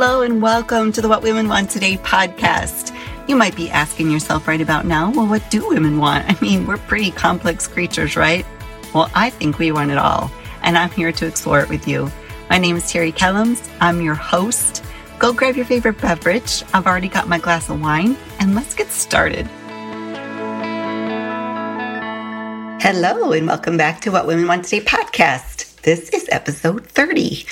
Hello, and welcome to the What Women Want Today podcast. You might be asking yourself right about now, well, what do women want? I mean, we're pretty complex creatures, right? Well, I think we want it all, and I'm here to explore it with you. My name is Terry Kellums. I'm your host. Go grab your favorite beverage. I've already got my glass of wine, and let's get started. Hello, and welcome back to What Women Want Today podcast. This is episode 30.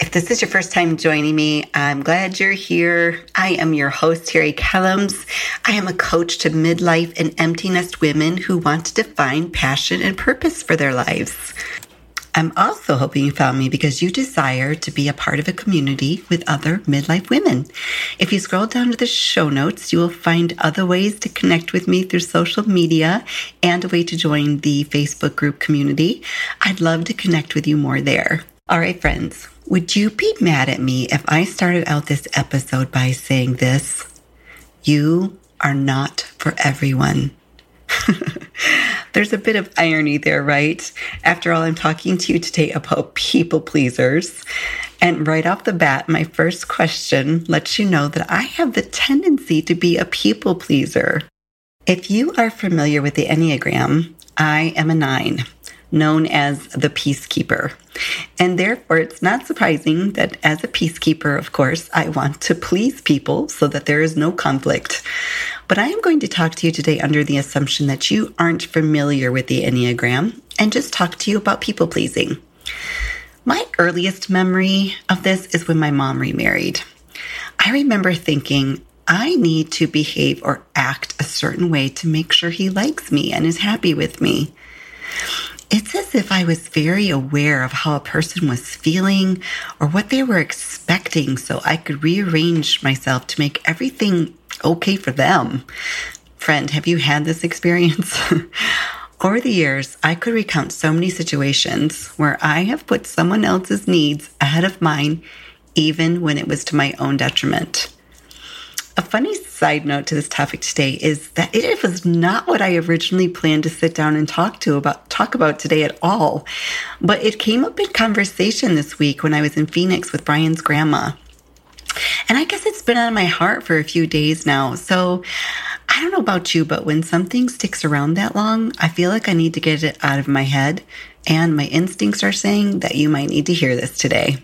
If this is your first time joining me, I'm glad you're here. I am your host, Terry Kellums. I am a coach to midlife and empty nest women who want to define passion and purpose for their lives. I'm also hoping you found me because you desire to be a part of a community with other midlife women. If you scroll down to the show notes, you will find other ways to connect with me through social media and a way to join the Facebook group community. I'd love to connect with you more there. All right, friends, would you be mad at me if I started out this episode by saying this? You are not for everyone. There's a bit of irony there, right? After all, I'm talking to you today about people pleasers. And right off the bat, my first question lets you know that I have the tendency to be a people pleaser. If you are familiar with the Enneagram, I am a nine known as the peacekeeper. And therefore, it's not surprising that as a peacekeeper, of course, I want to please people so that there is no conflict. But I am going to talk to you today under the assumption that you aren't familiar with the Enneagram and just talk to you about people pleasing. My earliest memory of this is when my mom remarried. I remember thinking, I need to behave or act a certain way to make sure he likes me and is happy with me. It's as if I was very aware of how a person was feeling or what they were expecting so I could rearrange myself to make everything okay for them. Friend, have you had this experience? Over the years, I could recount so many situations where I have put someone else's needs ahead of mine, even when it was to my own detriment. A funny side note to this topic today is that it was not what I originally planned to sit down and talk to about talk about today at all. But it came up in conversation this week when I was in Phoenix with Brian's grandma. And I guess it's been on my heart for a few days now. So I don't know about you, but when something sticks around that long, I feel like I need to get it out of my head. And my instincts are saying that you might need to hear this today.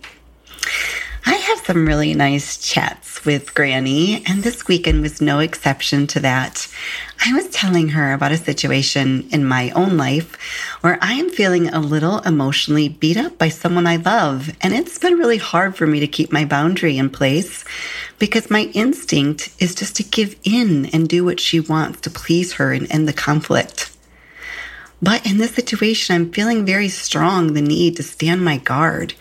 Some really nice chats with Granny, and this weekend was no exception to that. I was telling her about a situation in my own life where I am feeling a little emotionally beat up by someone I love, and it's been really hard for me to keep my boundary in place because my instinct is just to give in and do what she wants to please her and end the conflict. But in this situation, I'm feeling very strong the need to stand my guard.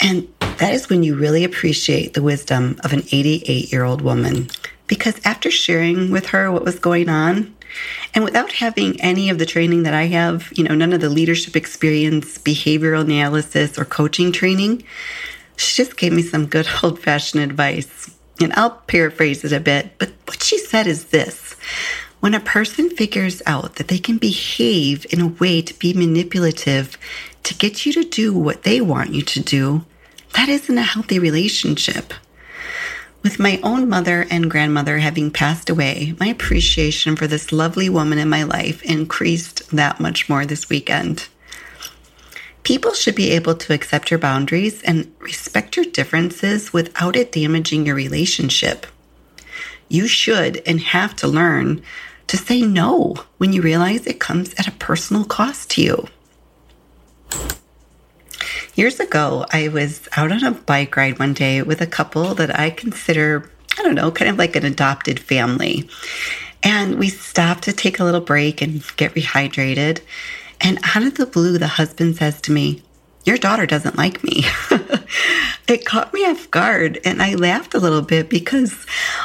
And that is when you really appreciate the wisdom of an 88 year old woman. Because after sharing with her what was going on, and without having any of the training that I have, you know, none of the leadership experience, behavioral analysis, or coaching training, she just gave me some good old fashioned advice. And I'll paraphrase it a bit, but what she said is this when a person figures out that they can behave in a way to be manipulative to get you to do what they want you to do, that isn't a healthy relationship. With my own mother and grandmother having passed away, my appreciation for this lovely woman in my life increased that much more this weekend. People should be able to accept your boundaries and respect your differences without it damaging your relationship. You should and have to learn to say no when you realize it comes at a personal cost to you. Years ago, I was out on a bike ride one day with a couple that I consider, I don't know, kind of like an adopted family. And we stopped to take a little break and get rehydrated. And out of the blue, the husband says to me, Your daughter doesn't like me. it caught me off guard. And I laughed a little bit because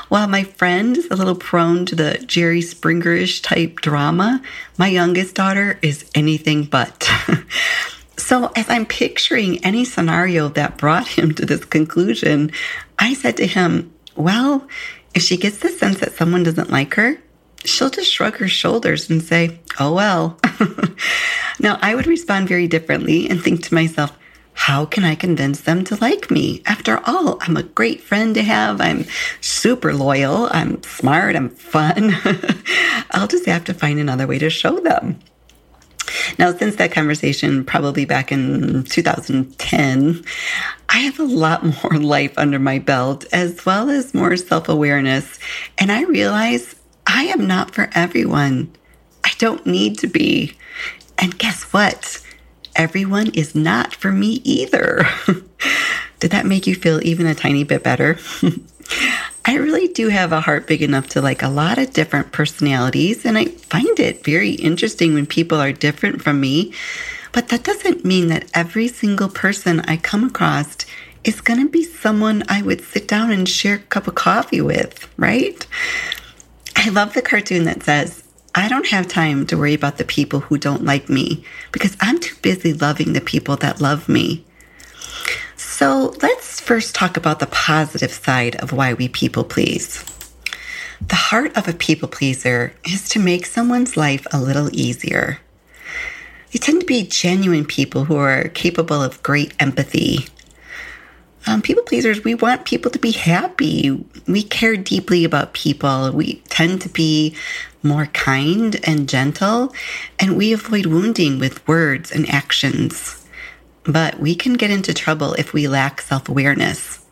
while my friend is a little prone to the Jerry Springerish type drama, my youngest daughter is anything but. So, as I'm picturing any scenario that brought him to this conclusion, I said to him, Well, if she gets the sense that someone doesn't like her, she'll just shrug her shoulders and say, Oh, well. now, I would respond very differently and think to myself, how can I convince them to like me? After all, I'm a great friend to have. I'm super loyal. I'm smart. I'm fun. I'll just have to find another way to show them. Now, since that conversation, probably back in 2010, I have a lot more life under my belt as well as more self awareness. And I realize I am not for everyone. I don't need to be. And guess what? Everyone is not for me either. Did that make you feel even a tiny bit better? I really do have a heart big enough to like a lot of different personalities, and I find it very interesting when people are different from me. But that doesn't mean that every single person I come across is going to be someone I would sit down and share a cup of coffee with, right? I love the cartoon that says, I don't have time to worry about the people who don't like me because I'm too busy loving the people that love me. So let's first talk about the positive side of why we people please. The heart of a people pleaser is to make someone's life a little easier. They tend to be genuine people who are capable of great empathy. Um, people pleasers, we want people to be happy. We care deeply about people. We tend to be more kind and gentle, and we avoid wounding with words and actions but we can get into trouble if we lack self awareness.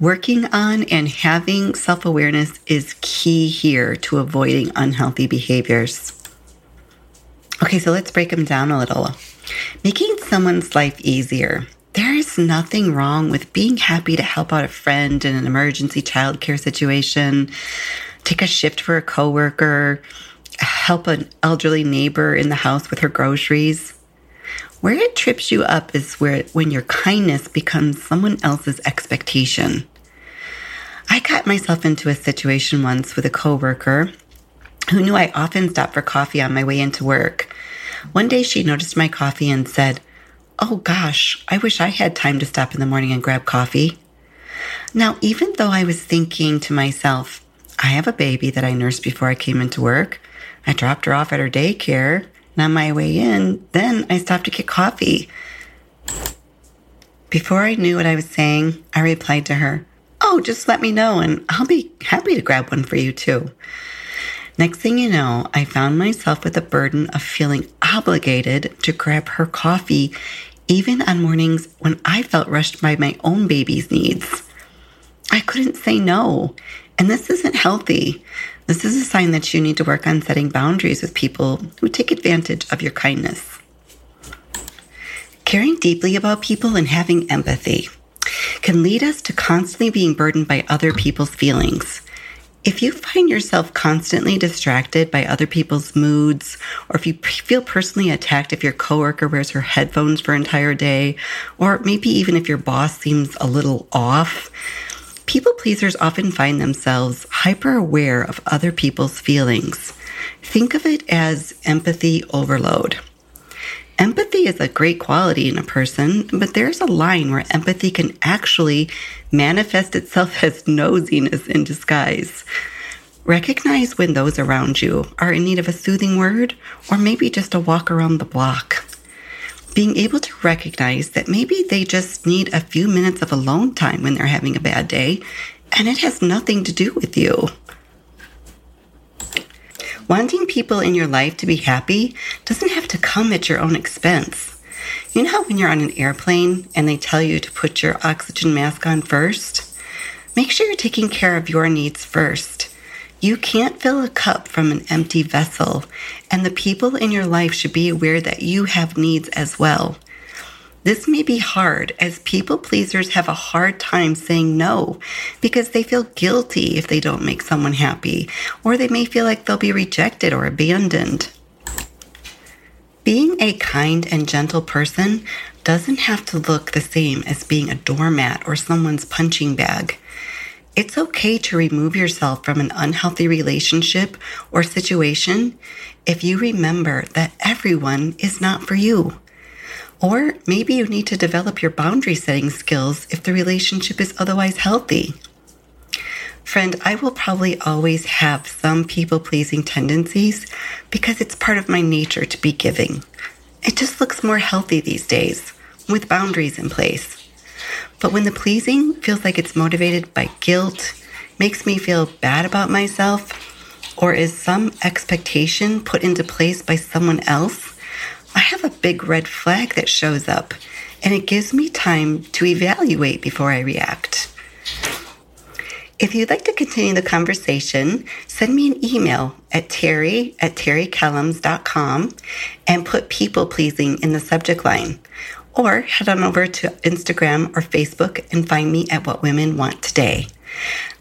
Working on and having self awareness is key here to avoiding unhealthy behaviors. Okay, so let's break them down a little. Making someone's life easier. There is nothing wrong with being happy to help out a friend in an emergency childcare situation, take a shift for a coworker, help an elderly neighbor in the house with her groceries. Where it trips you up is where when your kindness becomes someone else's expectation. I got myself into a situation once with a coworker who knew I often stopped for coffee on my way into work. One day she noticed my coffee and said, Oh gosh, I wish I had time to stop in the morning and grab coffee. Now, even though I was thinking to myself, I have a baby that I nursed before I came into work. I dropped her off at her daycare. And on my way in, then I stopped to get coffee. Before I knew what I was saying, I replied to her, Oh, just let me know and I'll be happy to grab one for you too. Next thing you know, I found myself with the burden of feeling obligated to grab her coffee, even on mornings when I felt rushed by my own baby's needs. I couldn't say no, and this isn't healthy. This is a sign that you need to work on setting boundaries with people who take advantage of your kindness. Caring deeply about people and having empathy can lead us to constantly being burdened by other people's feelings. If you find yourself constantly distracted by other people's moods, or if you feel personally attacked if your coworker wears her headphones for an entire day, or maybe even if your boss seems a little off, People pleasers often find themselves hyper aware of other people's feelings. Think of it as empathy overload. Empathy is a great quality in a person, but there's a line where empathy can actually manifest itself as nosiness in disguise. Recognize when those around you are in need of a soothing word or maybe just a walk around the block being able to recognize that maybe they just need a few minutes of alone time when they're having a bad day, and it has nothing to do with you. Wanting people in your life to be happy doesn't have to come at your own expense. You know how when you're on an airplane and they tell you to put your oxygen mask on first? Make sure you're taking care of your needs first. You can't fill a cup from an empty vessel, and the people in your life should be aware that you have needs as well. This may be hard as people pleasers have a hard time saying no because they feel guilty if they don't make someone happy, or they may feel like they'll be rejected or abandoned. Being a kind and gentle person doesn't have to look the same as being a doormat or someone's punching bag. It's okay to remove yourself from an unhealthy relationship or situation if you remember that everyone is not for you. Or maybe you need to develop your boundary setting skills if the relationship is otherwise healthy. Friend, I will probably always have some people pleasing tendencies because it's part of my nature to be giving. It just looks more healthy these days. with boundaries in place. But when the pleasing feels like it's motivated by guilt, makes me feel bad about myself, or is some expectation put into place by someone else, I have a big red flag that shows up, and it gives me time to evaluate before I react. If you'd like to continue the conversation, send me an email at terry at terrykellums.com and put people pleasing in the subject line. Or head on over to Instagram or Facebook and find me at What Women Want Today.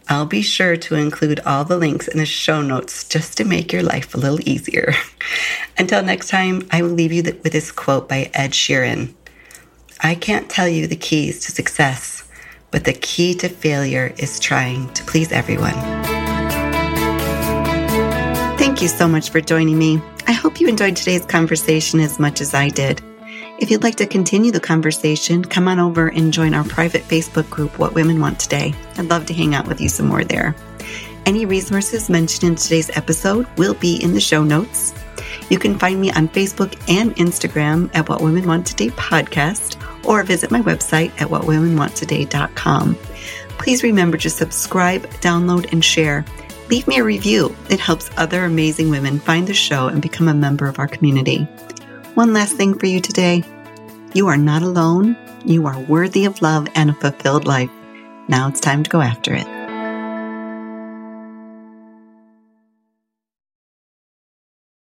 I'll be sure to include all the links in the show notes just to make your life a little easier. Until next time, I will leave you with this quote by Ed Sheeran I can't tell you the keys to success, but the key to failure is trying to please everyone. Thank you so much for joining me. I hope you enjoyed today's conversation as much as I did. If you'd like to continue the conversation, come on over and join our private Facebook group, What Women Want Today. I'd love to hang out with you some more there. Any resources mentioned in today's episode will be in the show notes. You can find me on Facebook and Instagram at What Women Want Today podcast or visit my website at whatwomenwanttoday.com. Please remember to subscribe, download, and share. Leave me a review. It helps other amazing women find the show and become a member of our community. One last thing for you today. You are not alone. You are worthy of love and a fulfilled life. Now it's time to go after it.